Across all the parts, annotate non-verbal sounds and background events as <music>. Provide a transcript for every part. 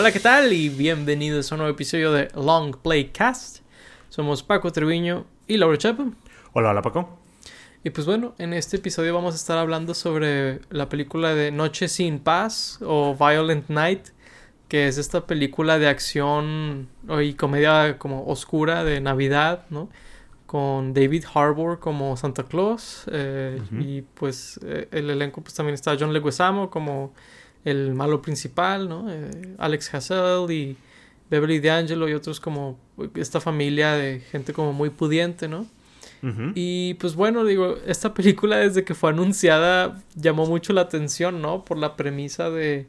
Hola, ¿qué tal? Y bienvenidos a un nuevo episodio de Long Play Cast. Somos Paco Treviño y Laura Chapa. Hola, hola Paco. Y pues bueno, en este episodio vamos a estar hablando sobre la película de Noche sin Paz o Violent Night, que es esta película de acción y comedia como oscura de Navidad, ¿no? Con David Harbour como Santa Claus eh, y pues eh, el elenco pues también está John Leguizamo como el malo principal, ¿no? Eh, Alex Hassel y Beverly D'Angelo y otros como esta familia de gente como muy pudiente, ¿no? Y pues bueno, digo, esta película desde que fue anunciada llamó mucho la atención, ¿no? Por la premisa de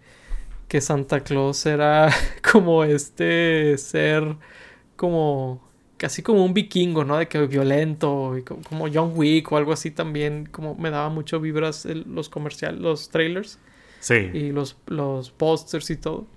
que Santa Claus era <laughs> como este ser como casi como un vikingo, ¿no? De que violento y como John Wick o algo así también, como me daba mucho vibras los comerciales, los trailers. Sí. Y los, los pósters y todo.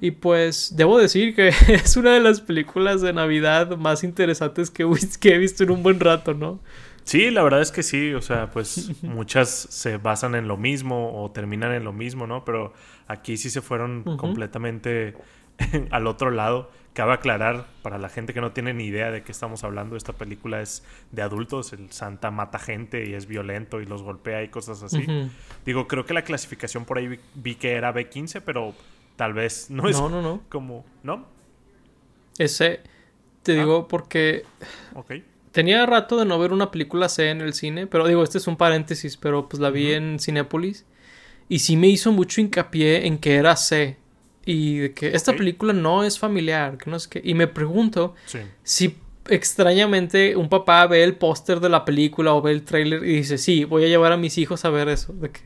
Y pues debo decir que <laughs> es una de las películas de Navidad más interesantes que, que he visto en un buen rato, ¿no? Sí, la verdad es que sí, o sea, pues <laughs> muchas se basan en lo mismo o terminan en lo mismo, ¿no? Pero aquí sí se fueron completamente <laughs> al otro lado. Cabe aclarar, para la gente que no tiene ni idea de qué estamos hablando, esta película es de adultos, el Santa mata gente y es violento y los golpea y cosas así. Digo, creo que la clasificación por ahí vi, que era B15, pero tal vez no es no, no, no. como, ¿no? Ese, te ah. digo porque... Ok. Tenía rato de no ver una película C en el cine, pero digo, este es un paréntesis, pero pues la vi en Cinépolis y sí me hizo mucho hincapié en que era C y de que esta película no es familiar, que no sé qué. Y me pregunto si extrañamente un papá ve el póster de la película o ve el tráiler y dice, sí, voy a llevar a mis hijos a ver eso. De que...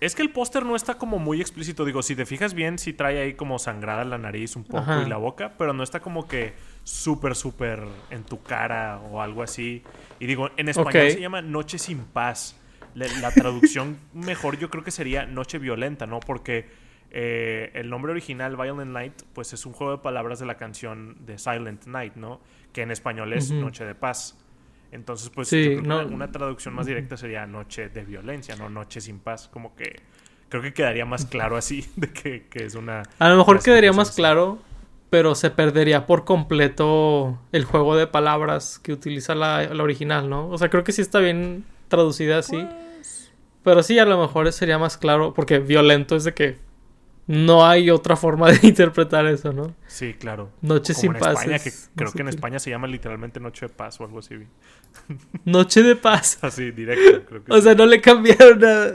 Es que el póster no está como muy explícito. Digo, si te fijas bien, sí trae ahí como sangrada la nariz un poco y la boca, pero no está como que súper, súper en tu cara o algo así. Y digo, en español se llama Noche sin paz. la traducción <laughs> mejor yo creo que sería Noche violenta, ¿no? Porque eh, el nombre original, Violent Night, pues es un juego de palabras de la canción de Silent Night, ¿no? Que en español es Noche de Paz. Entonces, pues una, traducción más directa sería Noche de Violencia, no Noche sin Paz. Como que creo que quedaría más claro así <laughs> de que, es una... A lo mejor quedaría más claro, pero se perdería por completo el juego de palabras que utiliza la, original, ¿no? O sea, creo que sí está bien traducida así. Pues pero sí, a lo mejor sería más claro, porque violento es de que no hay otra forma de <laughs> interpretar eso, ¿no? Sí, claro. Noche sin paz. creo que en España se llama literalmente Noche de Paz o algo así. <laughs> Noche de paz. Así, directo. Creo que o sea, no le cambiaron nada.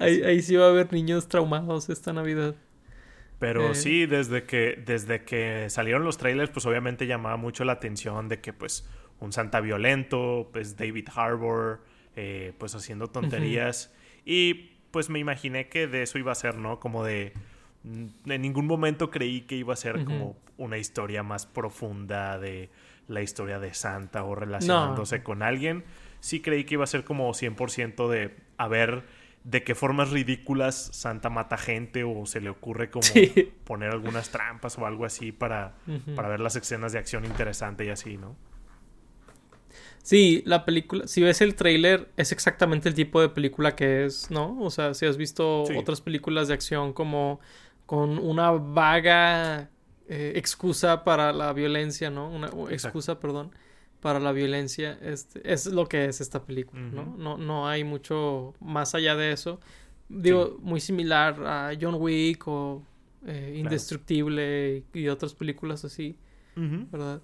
ahí, sí va a haber niños traumados esta Navidad. Pero eh. sí, desde que, desde que salieron los trailers, pues obviamente llamaba mucho la atención de que pues un Santa violento, pues David Harbour, eh, pues haciendo tonterías. Y pues me imaginé que de eso iba a ser, ¿no? Como de en ningún momento creí que iba a ser como una historia más profunda de la historia de Santa o relacionándose con alguien. Sí creí que iba a ser como 100% de a ver de qué formas ridículas Santa mata gente o se le ocurre como <laughs> poner algunas trampas o algo así para, para ver las escenas de acción interesante y así, ¿no? Sí, la película, si ves el tráiler, es exactamente el tipo de película que es, ¿no? O sea, si has visto otras películas de acción como con una vaga eh, excusa para la violencia, ¿no? Una excusa, perdón, para la violencia. Este, es lo que es esta película, ¿no? ¿no? No hay mucho más allá de eso. Digo, muy similar a John Wick o eh, Indestructible y, otras películas así, ¿verdad?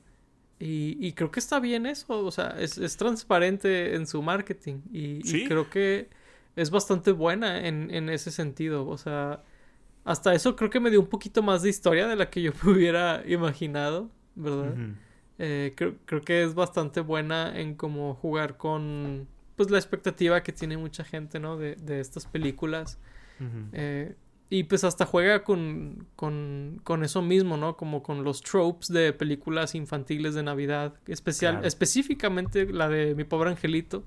Y, creo que está bien eso, o sea, es, transparente en su marketing y, creo que es bastante buena en, en, ese sentido, o sea, hasta eso creo que me dio un poquito más de historia de la que yo me <laughs> hubiera imaginado, ¿verdad? Eh, creo, creo, que es bastante buena en cómo jugar con, pues, la expectativa que tiene mucha gente, ¿no? De, de estas películas. Y pues hasta juega con, con, con, eso mismo, ¿no? Como con los tropes de películas infantiles de Navidad. Especial, Específicamente la de Mi pobre angelito,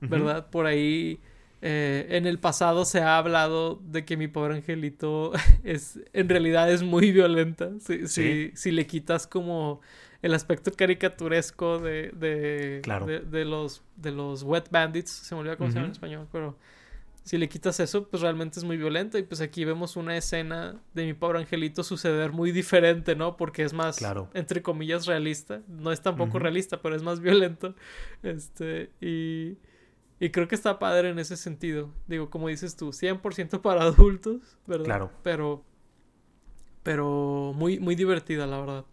¿verdad? Por ahí eh, en el pasado se ha hablado de que Mi pobre angelito <laughs> es en realidad es muy violenta. Si, ¿Sí? si, le quitas como el aspecto caricaturesco de, de, de, los, de los wet bandits, se me olvidó cómo se llama en español, pero si le quitas eso, pues realmente es muy violento. Y pues aquí vemos una escena de mi pobre angelito suceder muy diferente, ¿no? Porque es más, entre comillas, realista. No es tampoco realista, pero es más violento. Este, y, y creo que está padre en ese sentido. Digo, como dices tú, 100% <laughs> para adultos, ¿verdad? Claro. Pero, pero muy, muy divertida, la verdad.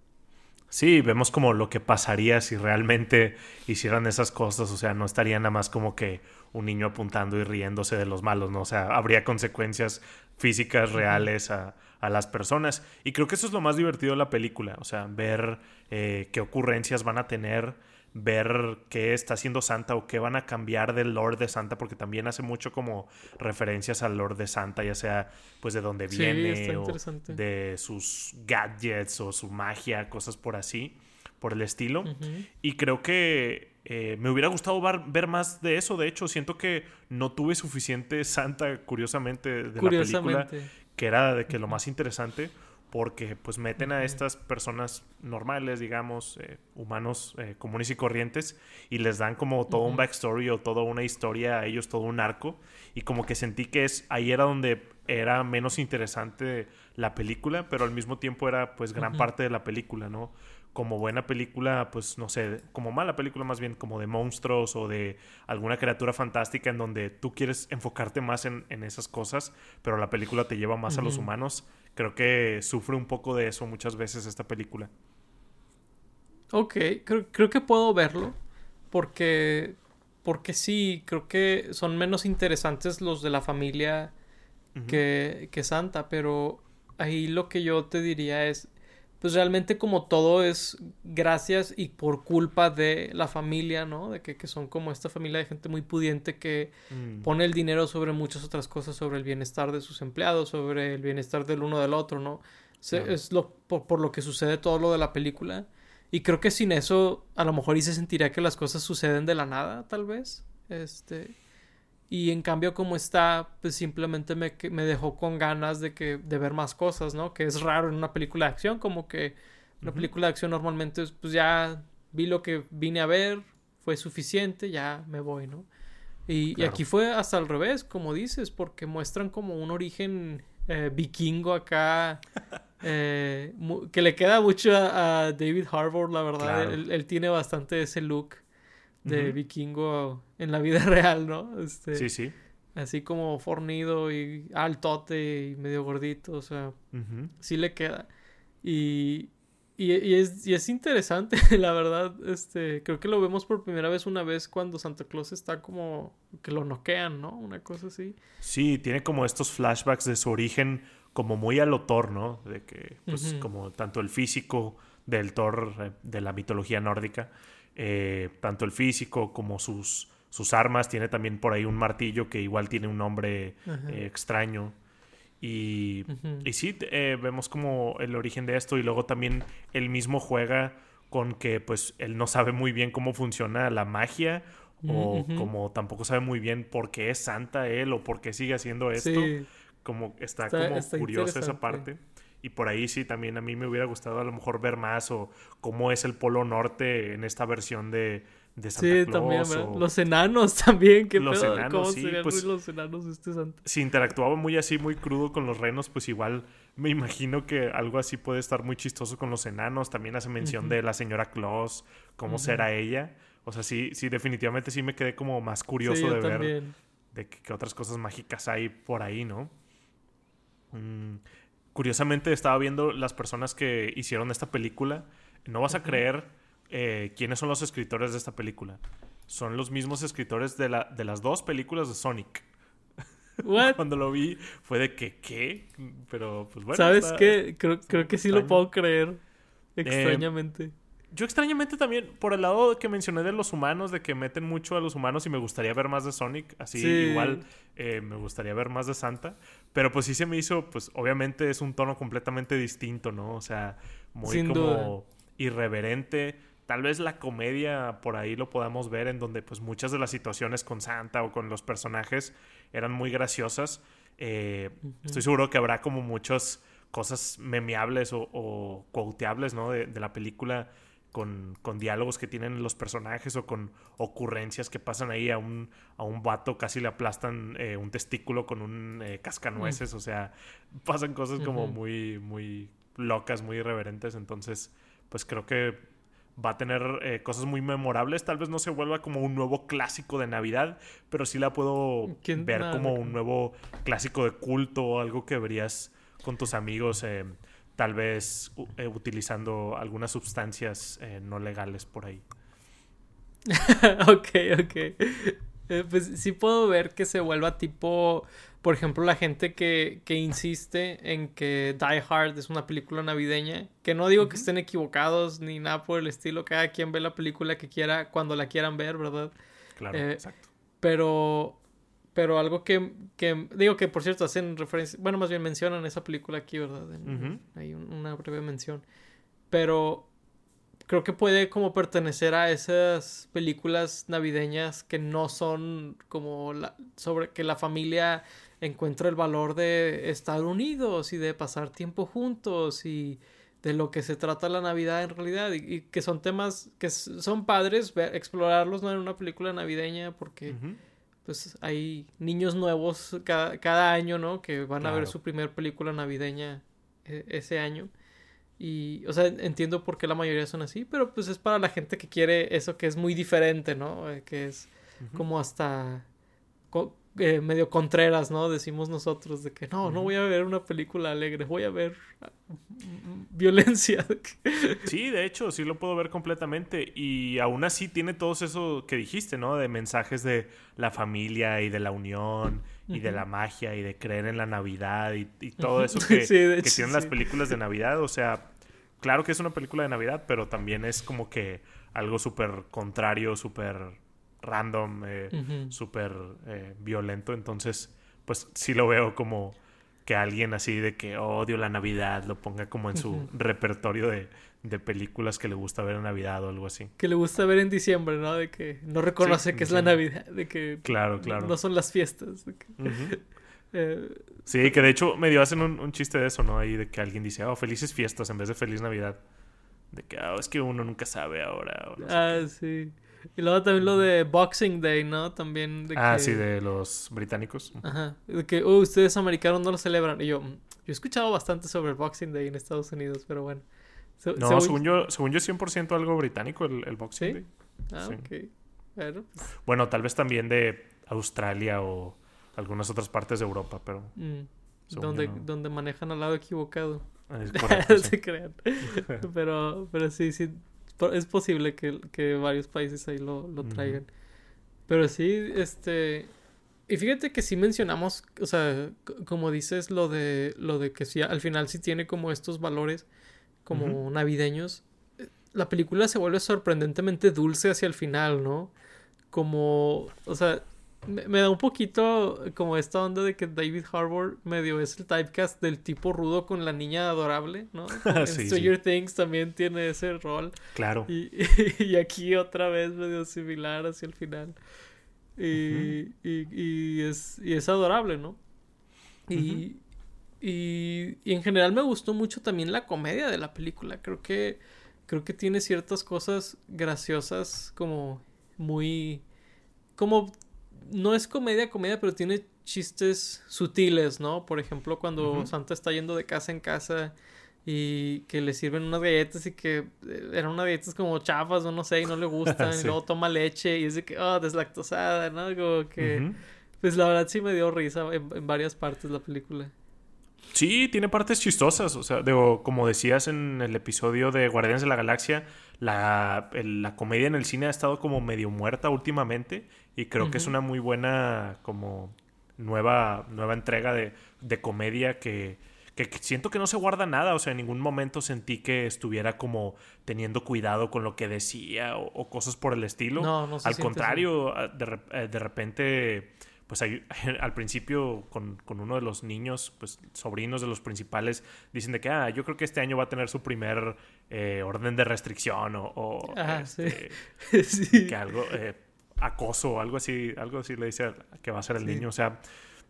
Sí, vemos como lo que pasaría si realmente hicieran esas cosas, o sea, no estaría nada más como que un niño apuntando y riéndose de los malos, ¿no? O sea, habría consecuencias físicas reales a, las personas. Y creo que eso es lo más divertido de la película, o sea, ver eh, qué ocurrencias van a tener ver qué está haciendo Santa o qué van a cambiar del Lord de Santa, porque también hace mucho como referencias al Lord de Santa, ya sea pues de dónde viene o de sus gadgets o su magia, cosas por así, por el estilo. Y creo que eh, me hubiera gustado ver, más de eso. De hecho, siento que no tuve suficiente Santa, curiosamente, de la película, que era de que lo más interesante porque pues meten a estas personas normales, digamos, eh, humanos eh, comunes y corrientes, y les dan como todo un backstory o toda una historia a ellos, todo un arco, y como que sentí que es ahí era donde era menos interesante la película, pero al mismo tiempo era pues gran parte de la película, ¿no? Como buena película, pues no sé, como mala película más bien, como de monstruos o de alguna criatura fantástica en donde tú quieres enfocarte más en, esas cosas, pero la película te lleva más a los humanos creo que sufre un poco de eso muchas veces esta película. Ok, creo, que puedo verlo. Porque. Porque sí, creo que son menos interesantes los de la familia que, que Santa. Pero ahí lo que yo te diría es pues realmente como todo es gracias y por culpa de la familia, ¿no? De que, son como esta familia de gente muy pudiente que mm. pone el dinero sobre muchas otras cosas, sobre el bienestar de sus empleados, sobre el bienestar del uno del otro, ¿no? Es lo, por, lo que sucede todo lo de la película. Y creo que sin eso, a lo mejor y se sentiría que las cosas suceden de la nada, tal vez. Este. Y en cambio, como está, pues simplemente me, me dejó con ganas de, que, de ver más cosas, ¿no? Que es raro en una película de acción, como que una película de acción normalmente, pues ya vi lo que vine a ver, fue suficiente, ya me voy, ¿no? Y, aquí fue hasta al revés, como dices, porque muestran como un origen eh, vikingo acá, <laughs> eh, que le queda mucho a, David Harbour, la verdad. Él, él, tiene bastante ese look de vikingo en la vida <laughs> real, ¿no? Este, sí, sí. Así como fornido y altote y medio gordito, o sea, sí le queda. Y, y, es, y es interesante, <laughs> la verdad, este, creo que lo vemos por primera vez una vez cuando Santa Claus está como que lo noquean, ¿no? Una cosa así. Sí, tiene como estos flashbacks de su origen como muy al Thor, ¿no? De que, pues, como tanto el físico del Thor eh, de la mitología nórdica, eh, tanto el físico como sus, sus armas. Tiene también por ahí un martillo que igual tiene un nombre eh, extraño. Y, y sí, eh, vemos como el origen de esto y luego también él mismo juega con que pues él no sabe muy bien cómo funciona la magia o como tampoco sabe muy bien por qué es santa él o por qué sigue haciendo esto. Como está, como curiosa esa parte. Y por ahí sí, también a mí me hubiera gustado a lo mejor ver más o cómo es el Polo Norte en esta versión de, de Santa sí, también, los enanos <laughs> también, que los enanos, ¿Cómo sí, pues, los enanos este Santa? Si interactuaba muy así, muy crudo con los renos, pues igual me imagino que algo así puede estar muy chistoso con los enanos. También hace mención de la señora Claus, cómo será ella. O sea, sí, sí, definitivamente sí me quedé como más curioso de ver de qué, otras cosas mágicas hay por ahí, ¿no? Mm, curiosamente estaba viendo las personas que hicieron esta película. No vas a creer eh, quiénes son los escritores de esta película. Son los mismos escritores de, la, de las dos películas de Sonic. <laughs> Cuando lo vi fue de que, ¿qué? Pero pues bueno. ¿Sabes qué? Creo, creo que sí lo puedo creer. Eh, extrañamente. Yo extrañamente también, por el lado que mencioné de los humanos, de que meten mucho a los humanos y me gustaría ver más de Sonic, así igual eh, me gustaría ver más de Santa, pero pues sí se me hizo, pues obviamente es un tono completamente distinto, ¿no? O sea, muy como irreverente. Tal vez la comedia por ahí lo podamos ver en donde pues muchas de las situaciones con Santa o con los personajes eran muy graciosas. Eh, estoy seguro que habrá como muchas cosas memeables o, o quoteables, ¿no? De, de la película con, con, diálogos que tienen los personajes o con ocurrencias que pasan ahí a un, a un vato, casi le aplastan eh, un testículo con un eh, cascanueces, o sea, <laughs> pasan cosas como muy, muy locas, muy irreverentes, entonces, pues creo que va a tener eh, cosas muy memorables, tal vez no se vuelva como un nuevo clásico de Navidad, pero sí la puedo ver como un nuevo clásico de culto o algo que verías con tus amigos tal vez eh, utilizando algunas sustancias eh, no legales por ahí. <laughs> ok, ok. Eh, pues sí puedo ver que se vuelva tipo, por ejemplo, la gente que, que, insiste en que Die Hard es una película navideña, que no digo que estén equivocados ni nada por el estilo, cada quien ve la película que quiera cuando la quieran ver, ¿verdad? Claro, exacto. Pero pero algo que, que, digo que por cierto hacen referencia, bueno, más bien mencionan esa película aquí, ¿verdad? Hay una breve mención. Pero creo que puede como pertenecer a esas películas navideñas que no son como la, sobre que la familia encuentra el valor de estar unidos y de pasar tiempo juntos y de lo que se trata la Navidad en realidad y, que son temas que son padres explorarlos ¿no? en una película navideña porque pues hay niños nuevos cada, cada año, ¿no? Que van a ver su primer película navideña e, ese año. Y, o sea, entiendo por qué la mayoría son así, pero pues es para la gente que quiere eso que es muy diferente, ¿no? Eh, que es como hasta eh, medio contreras, ¿no? Decimos nosotros de que no, no voy a ver una película alegre, voy a ver violencia. <laughs> sí, de hecho, sí lo puedo ver completamente y aún así tiene todo eso que dijiste, ¿no? De mensajes de la familia y de la unión y de la magia y de creer en la Navidad y, todo eso <laughs> que, tienen las películas de Navidad. O sea, claro que es una película de Navidad, pero también es como que algo súper contrario, súper random, eh, súper eh, violento. Entonces, pues sí lo veo como que alguien así de que odio la Navidad lo ponga como en su repertorio de, películas que le gusta ver en Navidad o algo así. Que le gusta ver en diciembre, ¿no? De que no reconoce que es la Navidad, de que claro, claro. no son las fiestas. <laughs> Eh, sí, que de hecho medio hacen un, chiste de eso, ¿no? Ahí de que alguien dice, oh, felices fiestas en vez de feliz Navidad. De que, oh, es que uno nunca sabe ahora. ah, sí. Y luego también lo de Boxing Day, ¿no? También de Ah, sí, de los británicos. Ajá. De que, oh, ustedes americanos no lo celebran. Y yo, mm, yo he escuchado bastante sobre el Boxing Day en Estados Unidos, pero bueno. no, según, yo, según yo, 100% algo británico el, el Boxing Day. Ah, ok. Bueno, pues. bueno, tal vez también de Australia o algunas otras partes de Europa, pero... Mm. Donde, donde manejan al lado equivocado. Es <laughs> correcto, Se crean. pero, pero sí, sí, es posible que, varios países ahí lo, traigan. Pero sí, este... Y fíjate que sí mencionamos, o sea, como dices, lo de, lo de que sí, al final sí tiene como estos valores como navideños. La película se vuelve sorprendentemente dulce hacia el final, ¿no? Como, o sea, me, da un poquito como esta onda de que David Harbour medio es el typecast del tipo rudo con la niña adorable, ¿no? <laughs> en Stranger Things también tiene ese rol. Claro. <laughs> Y, aquí otra vez medio similar hacia el final. Y, y, es, y es adorable, ¿no? y, y, en general me gustó mucho también la comedia de la película. Creo que, creo que tiene ciertas cosas graciosas como muy... como no es comedia, comedia, pero tiene chistes sutiles, ¿no? Por ejemplo, cuando Santa está yendo de casa en casa y que le sirven unas galletas y que eh, eran unas galletas como chafas o no sé y no le <laughs> gustan y luego toma leche y es de que, oh, deslactosada, ¿no? Como que, pues la verdad sí me dio risa en, varias partes la película. Sí, tiene partes chistosas, o sea, digo, como decías en el episodio de Guardianes de la Galaxia, la, la comedia en el cine ha estado como medio muerta últimamente y creo que es una muy buena como nueva, nueva entrega de, de comedia que, que, siento que no se guarda nada, o sea, en ningún momento sentí que estuviera como teniendo cuidado con lo que decía o, cosas por el estilo. No, no Al contrario, de, eh, de, repente, pues <laughs> al principio con, con, uno de los niños, pues sobrinos de los principales, dicen de que, ah, yo creo que este año va a tener su primer eh, orden de restricción o, este, <laughs> que algo... Eh, acoso algo así, algo así le dice que va a ser el niño. O sea,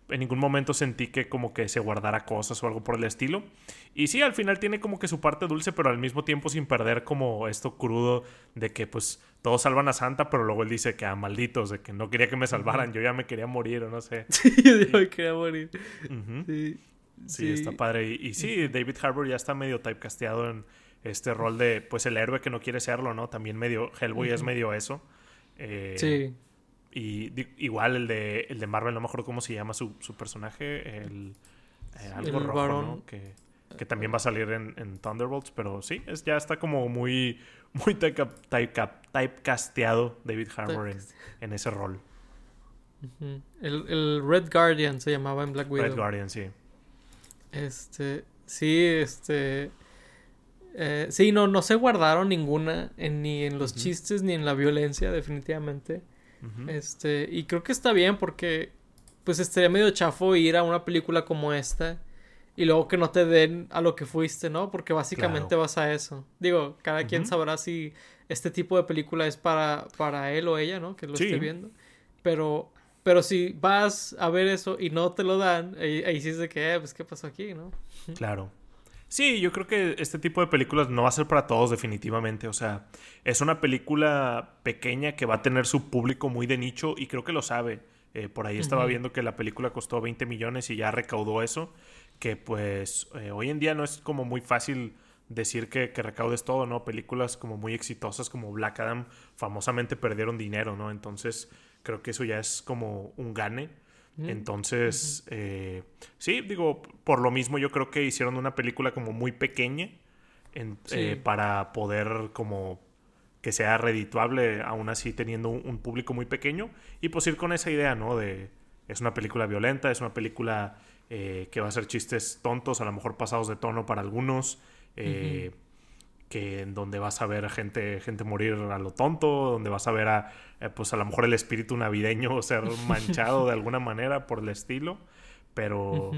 en ningún momento sentí que como que se guardara cosas o algo por el estilo. Y sí, al final tiene como que su parte dulce, pero al mismo tiempo sin perder como esto crudo de que pues todos salvan a Santa, pero luego él dice que a malditos, de que no quería que me salvaran, yo ya me quería morir o no sé. <laughs> Sí, yo ya me quería morir. sí, sí, está padre. Y, sí, David Harbour ya está medio typecasteado en este rol de pues el héroe que no quiere serlo, ¿no? También medio, Hellboy es medio eso. Eh, sí. Y igual el de, el de Marvel, no me acuerdo cómo se llama su, su personaje, el, eh, algo rojo, ¿no? Que, que, también va a salir en, en, Thunderbolts, pero sí, es, ya está como muy, muy type, typecasteado David Harbour en, en, ese rol. el, el, Red Guardian se llamaba en Black Widow. Red Guardian, sí. Este, sí, este... Eh, sí, no, no se guardaron ninguna ni en los chistes ni en la violencia, definitivamente. Este, y creo que está bien porque pues estaría medio chafo ir a una película como esta y luego que no te den a lo que fuiste, ¿no? Porque básicamente vas a eso. Digo, cada quien sabrá si este tipo de película es para, para él o ella, ¿no? Que lo esté viendo. Pero, pero si vas a ver eso y no te lo dan, ahí, ahí sí es de que, eh, pues, ¿qué pasó aquí, no? Claro. Sí, yo creo que este tipo de películas no va a ser para todos definitivamente. O sea, es una película pequeña que va a tener su público muy de nicho y creo que lo sabe. Eh, por ahí estaba viendo que la película costó 20 millones y ya recaudó eso. Que pues eh, hoy en día no es como muy fácil decir que, que, recaudes todo, ¿no? Películas como muy exitosas como Black Adam famosamente perdieron dinero, ¿no? Entonces creo que eso ya es como un gane. Entonces, eh, sí, digo, por lo mismo yo creo que hicieron una película como muy pequeña eh, para poder como que sea redituable, aún así teniendo un, público muy pequeño, y pues ir con esa idea, ¿no? De, es una película violenta, es una película eh, que va a ser chistes tontos, a lo mejor pasados de tono para algunos, que en donde vas a ver a gente, gente morir a lo tonto, donde vas a ver a, eh, pues a lo mejor el espíritu navideño <laughs> ser <laughs> manchado de alguna manera por el estilo, pero,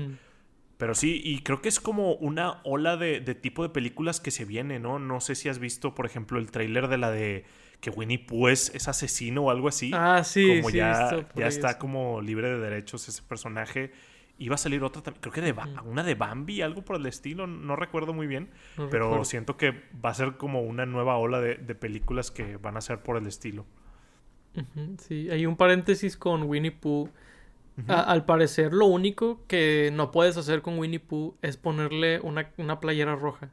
pero sí, y creo que es como una ola de, tipo de películas que se viene, ¿no? No sé si has visto, por ejemplo, el tráiler de la de que Winnie Pooh es, asesino o algo así. Ah, sí, como ya, ya está como libre de derechos ese personaje Iba a salir otra también, creo que de una de Bambi, algo por el estilo, no recuerdo muy bien, pero siento que va a ser como una nueva ola de, películas que van a ser por el estilo. Sí, hay un paréntesis con Winnie Pooh. al parecer, lo único que no puedes hacer con Winnie Pooh es ponerle una, playera roja.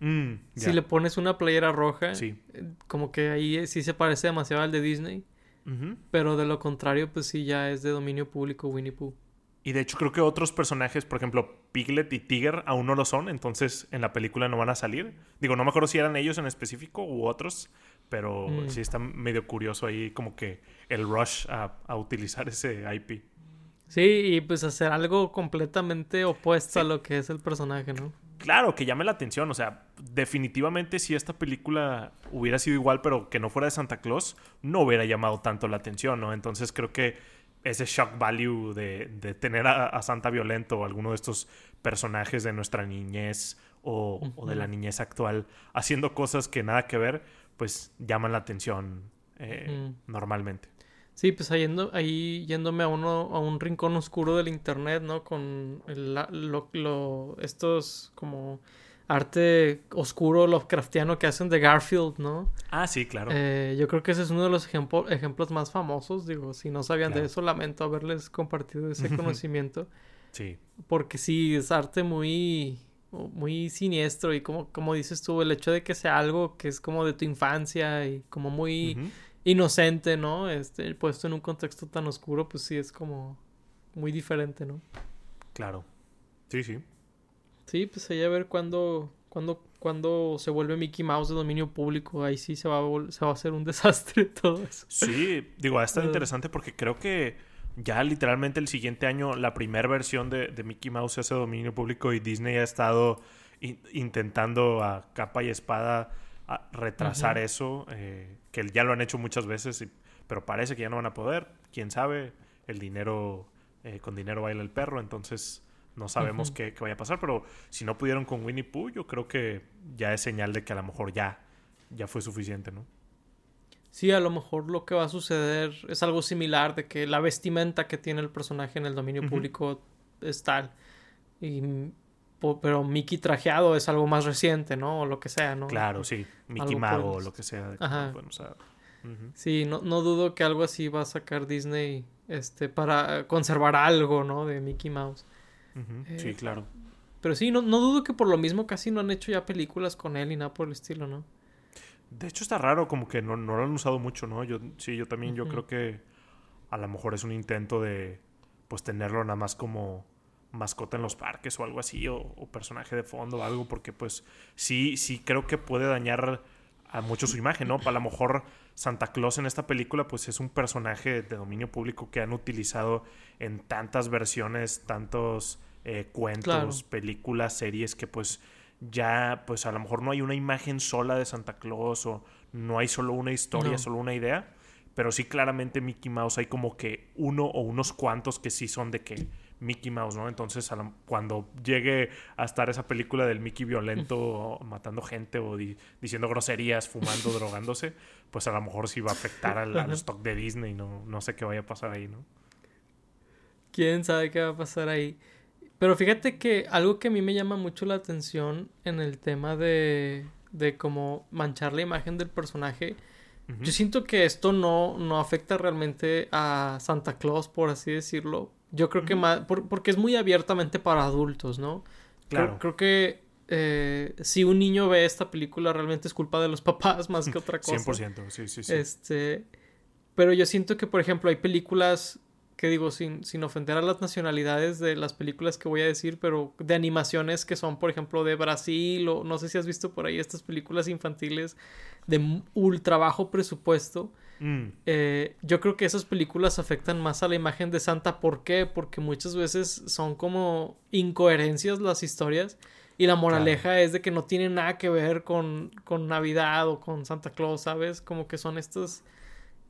Mm, si le pones una playera roja, eh, como que ahí sí se parece demasiado al de Disney. Pero de lo contrario, pues sí, ya es de dominio público Winnie Pooh. Y de hecho creo que otros personajes, por ejemplo, Piglet y Tiger aún no lo son, entonces en la película no van a salir. Digo, no me acuerdo si eran ellos en específico u otros, pero mm. sí está medio curioso ahí como que el rush a, utilizar ese IP. Sí, y pues hacer algo completamente opuesto a lo que es el personaje, ¿no? Claro, que llame la atención, o sea, definitivamente si esta película hubiera sido igual, pero que no fuera de Santa Claus, no hubiera llamado tanto la atención, ¿no? Entonces creo que ese shock value de, de tener a, Santa Violento o alguno de estos personajes de nuestra niñez o, de la niñez actual haciendo cosas que nada que ver, pues llaman la atención eh, normalmente. Sí, pues ahí, ahí yéndome a uno a un rincón oscuro del internet, ¿no? Con lo, estos como arte oscuro Lovecraftiano que hacen de Garfield, ¿no? Ah, sí, claro. Eh, yo creo que ese es uno de los ejemplos más famosos. Digo, si no sabían de eso, lamento haberles compartido ese conocimiento. Sí. Porque sí, es arte muy, muy siniestro y como, como dices tú, el hecho de que sea algo que es como de tu infancia y como muy inocente, ¿no? Este, puesto en un contexto tan oscuro, pues sí es como muy diferente, ¿no? Claro. Sí, sí. Sí, pues ahí a ver cuándo, cuándo, cuándo se vuelve Mickey Mouse de dominio público. Ahí sí se va a, se va a hacer un <laughs> desastre todo eso. Sí, digo, ha estado interesante porque creo que ya literalmente el siguiente año la primera versión de, de Mickey Mouse es de dominio público y Disney ha estado intentando a capa y espada retrasar eso, eh, que ya lo han hecho muchas veces, pero parece que ya no van a poder. Quién sabe, el dinero, eh, con dinero baila el perro, entonces no sabemos qué, vaya a pasar, pero si no pudieron con Winnie Pooh, yo creo que ya es señal de que a lo mejor ya, ya fue suficiente, ¿no? sí, a lo mejor lo que va a suceder es algo similar, de que la vestimenta que tiene el personaje en el dominio público es tal. Y, pero Mickey trajeado es algo más reciente, ¿no? O lo que sea, ¿no? Claro, sí. Mickey Mago o lo que sea. Ajá. Sí, no, no dudo que algo así va a sacar Disney este, para conservar algo, ¿no? De Mickey Mouse. Sí, eh, claro. Pero sí, no, no dudo que por lo mismo casi no han hecho ya películas con él y nada por el estilo, ¿no? De hecho está raro, como que no, no lo han usado mucho, ¿no? Yo, sí, yo también, yo creo que a lo mejor es un intento de, pues, tenerlo nada más como mascota en los parques o algo así, o, personaje de fondo o algo, porque pues sí, sí creo que puede dañar a mucho su imagen, ¿no? A lo mejor Santa Claus en esta película pues es un personaje de dominio público que han utilizado en tantas versiones, tantos eh, cuentos, películas, series que pues ya, pues a lo mejor no hay una imagen sola de Santa Claus o no hay solo una historia, solo una idea, pero sí claramente Mickey Mouse hay como que uno o unos cuantos que sí son de que Mickey Mouse, ¿no? Entonces cuando llegue a estar esa película del Mickey violento <laughs> matando gente o diciendo groserías, fumando, <laughs> drogándose, pues a lo mejor sí va a afectar al, al stock de Disney, ¿no? No sé qué vaya a pasar ahí, ¿no? ¿Quién sabe qué va a pasar ahí? Pero fíjate que algo que a mí me llama mucho la atención en el tema de, de cómo manchar la imagen del personaje, yo siento que esto no, no afecta realmente a Santa Claus, por así decirlo. Yo creo que más, porque es muy abiertamente para adultos, ¿no? Claro. Creo, que eh, si un niño ve esta película realmente es culpa de los <laughs> papás más que otra cosa. 100%, sí, sí, sí. Este, pero yo siento que, por ejemplo, hay películas que digo, sin, sin ofender a las nacionalidades de las películas que voy a decir, pero de animaciones que son, por ejemplo, de Brasil, o no sé si has visto por ahí estas películas infantiles de ultra bajo presupuesto. Mm. Eh, yo creo que esas películas afectan más a la imagen de Santa. ¿Por qué? Porque muchas veces son como incoherencias las historias. Y la moraleja es de que no tiene nada que ver con, con Navidad o con Santa Claus, ¿sabes? Como que son estas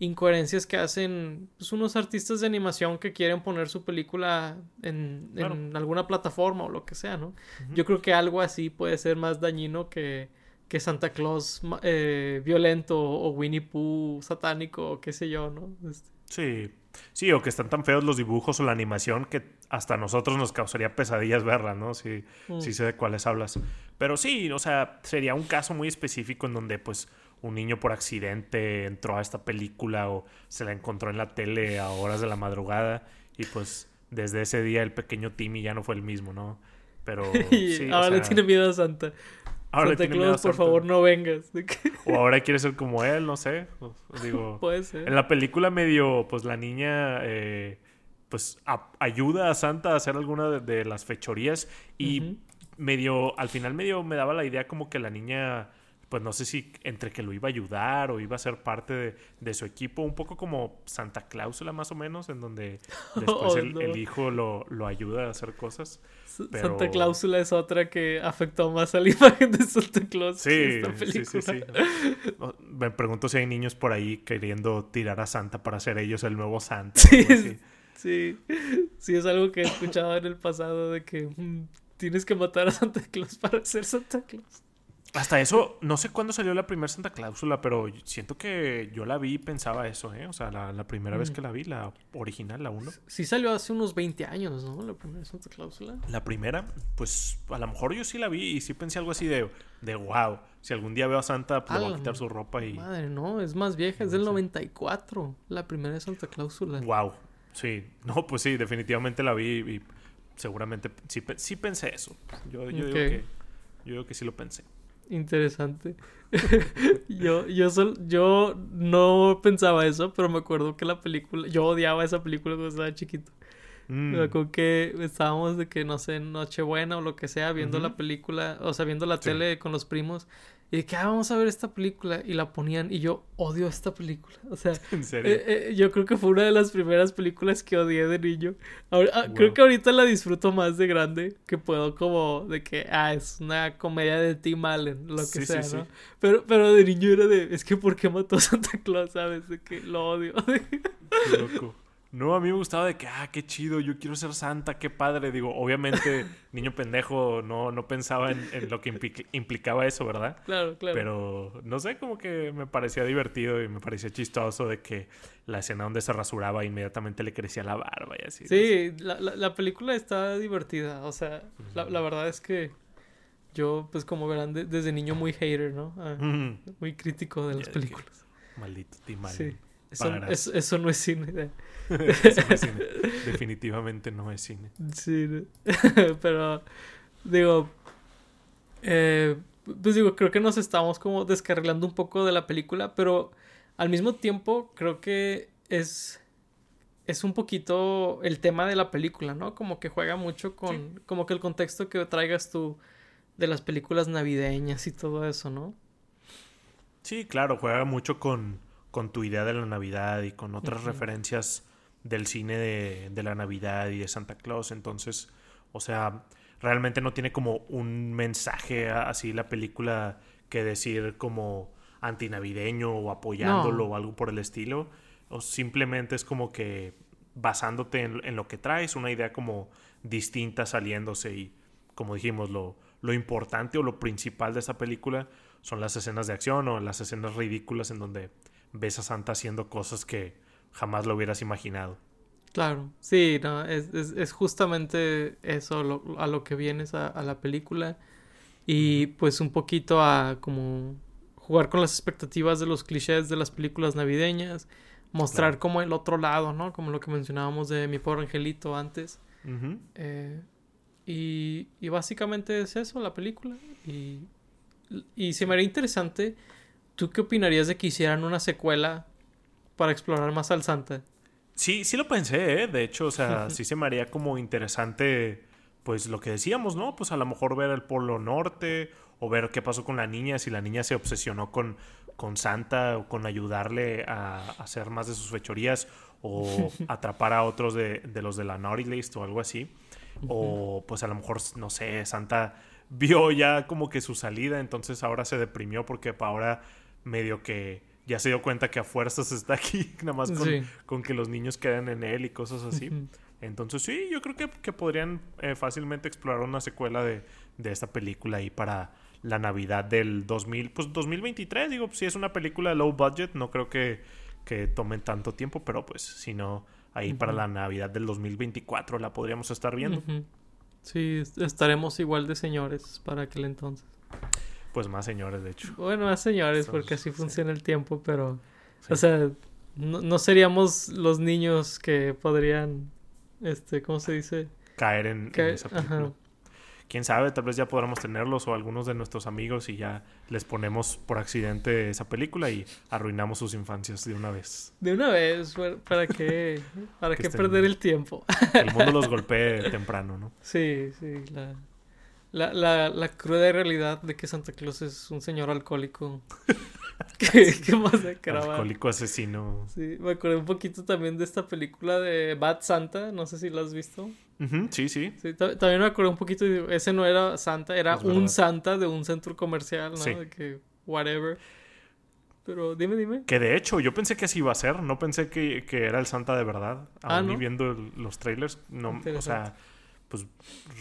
incoherencias que hacen pues, unos artistas de animación que quieren poner su película en, en alguna plataforma o lo que sea, ¿no? Yo creo que algo así puede ser más dañino que, que Santa Claus eh, violento o Winnie Pooh satánico o qué sé yo, ¿no? Este. Sí, sí, o que están tan feos los dibujos o la animación que hasta a nosotros nos causaría pesadillas verla, ¿no? Sí, mm. sí sé de cuáles hablas. Pero sí, o sea, sería un caso muy específico en donde pues un niño por accidente entró a esta película o se la encontró en la tele a horas de la madrugada y pues desde ese día el pequeño Timmy ya no fue el mismo, ¿no? Pero <laughs> sí, ahora le tiene miedo a Santa. Ahora Santa Claus, por favor, no vengas. <laughs> o ahora quiere ser como él, no sé. Digo, Puede ser. En la película medio, pues la niña eh, pues ayuda a Santa a hacer alguna de, las fechorías y medio, al final medio me daba la idea como que la niña pues no sé si entre que lo iba a ayudar o iba a ser parte de, su equipo, un poco como Santa Cláusula más o menos, en donde <laughs> después oh, el, hijo lo, ayuda a hacer cosas. Santa Cláusula es otra que afectó más a la <laughs> imagen de Santa Claus. Sí, sí, sí, sí. Me pregunto si hay niños por ahí queriendo tirar a Santa para ser ellos el nuevo Santa. Sí, sí, sí, es algo que he escuchado en el pasado de que mm, tienes que matar a Santa Claus para ser Santa Claus. Hasta eso, no sé cuándo salió la primera Santa Cláusula, pero siento que yo la vi y pensaba eso, ¿eh? O sea, la, primera vez mm. que la vi, la original, la 1. Sí salió hace unos 20 años, ¿no? La primera Santa Cláusula. La primera, pues a lo mejor yo sí la vi y sí pensé algo así de, de wow, si algún día veo a Santa, pues le voy a quitar su ropa y... Madre, no, es más vieja, es del 94, la primera Santa Cláusula. Wow, sí, no, pues sí, definitivamente la vi y seguramente sí, sí pensé eso. Yo, yo, digo que, yo digo que sí lo pensé. Interesante. <laughs> yo, yo, yo no pensaba eso, pero me acuerdo que la película, yo odiaba esa película cuando estaba chiquito. Me acuerdo que estábamos de que, no sé, Nochebuena o lo que sea, viendo la película, o sea, viendo la tele con los primos. Y de que, ah, vamos a ver esta película. Y la ponían y yo odio esta película. O sea, <laughs> ¿En serio? Eh, eh, yo creo que fue una de las primeras películas que odié de niño. Ahora, ah, Creo que ahorita la disfruto más de grande. Que puedo como de que, ah, es una comedia de Tim Allen, lo que sea, ¿no? Pero, pero de niño era de, es que ¿por qué mató a Santa Claus? ¿Sabes? De que lo odio. <laughs> Qué loco. No, a mí me gustaba de que, ah, qué chido, yo quiero ser santa, qué padre. Digo, obviamente, <laughs> niño pendejo no, no pensaba en, lo que implicaba eso, ¿verdad? Claro, claro. Pero, no sé, como que me parecía divertido y me parecía chistoso de que la escena donde se rasuraba inmediatamente le crecía la barba y así. Sí, la, la, película está divertida. O sea, la, la, verdad es que yo, pues como verán, desde niño muy hater, ¿no? Ah, muy crítico de las películas. Maldito Tim Sí. Eso, no es cine. <laughs> <laughs> Definitivamente no es cine. Sí, <laughs> pero digo, eh, pues digo, creo que nos estamos como descarrilando un poco de la película, pero al mismo tiempo creo que es es un poquito el tema de la película, ¿no? Como que juega mucho con como que el contexto que traigas tú de las películas navideñas y todo eso, ¿no? Sí, claro, juega mucho con con tu idea de la Navidad y con otras referencias del cine de, la Navidad y de Santa Claus. Entonces, o sea, realmente no tiene como un mensaje así la película que decir como antinavideño o apoyándolo o algo por el estilo. O simplemente es como que basándote en, en, lo que traes, una idea como distinta saliéndose y como dijimos, lo, lo importante o lo principal de esta película son las escenas de acción o las escenas ridículas en donde ves a Santa haciendo cosas que jamás lo hubieras imaginado. Claro, sí, no, es, es, justamente eso a lo que vienes a, la película y pues un poquito a como jugar con las expectativas de los clichés de las películas navideñas, mostrar como el otro lado, ¿no? Como lo que mencionábamos de mi pobre angelito antes. Eh, y, y, básicamente es eso la película y, y se me haría interesante ¿Tú qué opinarías de que hicieran una secuela para explorar más al Santa? Sí, sí lo pensé, ¿eh? De hecho, o sea, <laughs> sí se me haría como interesante, pues lo que decíamos, ¿no? Pues a lo mejor ver el Polo Norte o ver qué pasó con la niña, si la niña se obsesionó con, con Santa o con ayudarle a, hacer más de sus fechorías o <laughs> atrapar a otros de, de los de la Naughty List o algo así. O pues a lo mejor, no sé, Santa vio ya como que su salida, entonces ahora se deprimió porque ahora medio que ya se dio cuenta que a fuerzas está aquí, <laughs> nada más con, que los niños queden en él y cosas así. Entonces sí, yo creo que, podrían eh, fácilmente explorar una secuela de, esta película ahí para la Navidad del 2000, pues 2023, digo, si es una película low budget, no creo que, que tomen tanto tiempo, pero pues si no, ahí para la Navidad del 2024 la podríamos estar viendo. Sí, estaremos igual de señores para aquel entonces. Pues más señores, de hecho. Bueno, más señores, porque así funciona el tiempo, pero... O sea, no, seríamos los niños que podrían, este, ¿cómo se dice? Caer en, esa película. Quién sabe, tal vez ya podamos tenerlos o algunos de nuestros amigos y ya les ponemos por accidente esa película y arruinamos sus infancias de una vez. De una vez, ¿para qué, <laughs> para qué perder el tiempo? el mundo los golpee temprano, ¿no? <laughs> Sí, sí, la la, la, la cruda realidad de que Santa Claus es un señor alcohólico. <laughs> ¿Qué, ¿Qué, más Alcohólico asesino. Sí, me acordé un poquito también de esta película de Bad Santa, no sé si la has visto. sí, sí. sí también me acordé un poquito, de, ese no era Santa, era un Santa de un centro comercial, ¿no? De que, whatever. Pero dime, dime. Que de hecho, yo pensé que así iba a ser, no pensé que, que era el Santa de verdad. A ah, mí viendo los trailers, no, o sea pues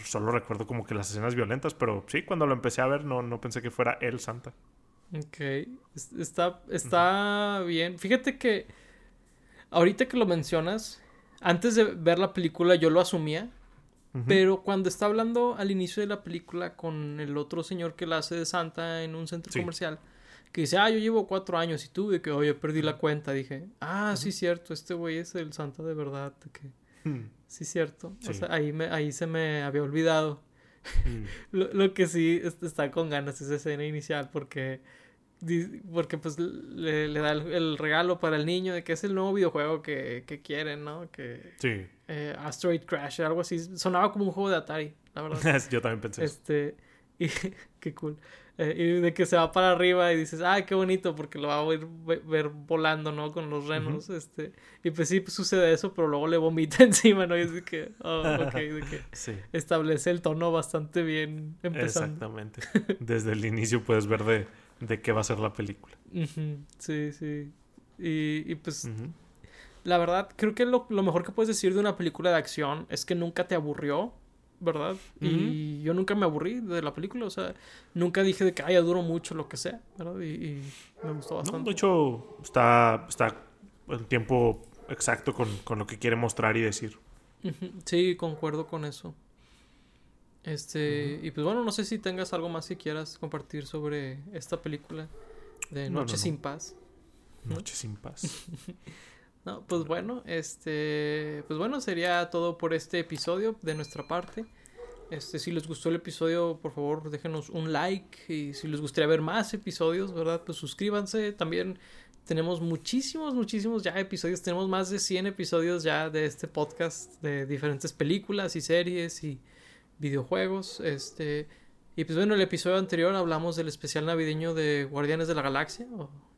solo recuerdo como que las escenas violentas, pero sí, cuando lo empecé a ver no, no pensé que fuera el Santa. Ok, está, está bien. Fíjate que ahorita que lo mencionas, antes de ver la película yo lo asumía, pero cuando está hablando al inicio de la película con el otro señor que la hace de Santa en un centro comercial, que dice, ah, yo llevo cuatro años y tú, de que, oye, perdí la cuenta, dije, ah, sí, cierto, este güey es el Santa de verdad, que... Hmm. Sí, cierto. O sea, ahí, me, ahí se me había olvidado. <laughs> Hmm. lo, que sí está con ganas es esa escena inicial porque porque pues le, da el, regalo para el niño de que es el nuevo videojuego que, que quieren, ¿no? Que sí. Eh, Asteroid Crash, algo así. Sonaba como un juego de Atari, la verdad. <laughs> Yo también pensé. Este, <laughs> y qué cool. Eh, y de que se va para arriba y dices, ay, qué bonito, porque lo va a ver, ver volando, ¿no? Con los renos, este. Y pues sí, pues, sucede eso, pero luego le vomita <laughs> encima, ¿no? Y es de que, oh, ok, de que <laughs> establece el tono bastante bien empezando. Exactamente. Desde el inicio puedes ver de, de qué va a ser la película. Sí, sí. Y, y pues, la verdad, creo que lo, mejor que puedes decir de una película de acción es que nunca te aburrió, ¿verdad? Y yo nunca me aburrí de la película, o sea, nunca dije de que haya duro mucho, lo que sea, ¿verdad? Y, me gustó bastante. de hecho, está, está el tiempo exacto con, con lo que quiere mostrar y decir. Sí, concuerdo con eso. Este, y pues bueno, no sé si tengas algo más que quieras compartir sobre esta película de Noche sin Paz. Noche sin Paz. <laughs> no, pues bueno, este, pues bueno, sería todo por este episodio de nuestra parte. Este, si les gustó el episodio, por favor, déjenos un like y si les gustaría ver más episodios, ¿verdad? Pues suscríbanse. También tenemos muchísimos, muchísimos ya episodios. Tenemos más de 100 episodios ya de este podcast de diferentes películas y series y videojuegos. Este, y pues bueno, el episodio anterior hablamos del especial navideño de Guardianes de la Galaxia.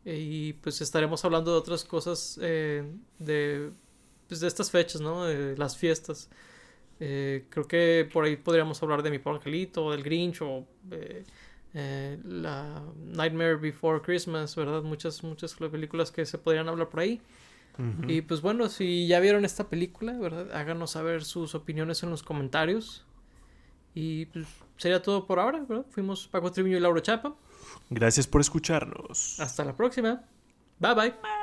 y pues estaremos hablando de otras cosas eh, de, pues de estas fechas, ¿no? De las fiestas. Eh, creo que por ahí podríamos hablar de Mi Pobre Angelito, del Grinch o eh, eh, la Nightmare Before Christmas, ¿verdad? Muchas, muchas películas que se podrían hablar por ahí. Y pues bueno, si ya vieron esta película, ¿verdad? Háganos saber sus opiniones en los comentarios. Y pues sería todo por ahora, ¿verdad? Fuimos Paco Triviño y Lauro Chapa. Gracias por escucharnos. Hasta la próxima. Bye bye.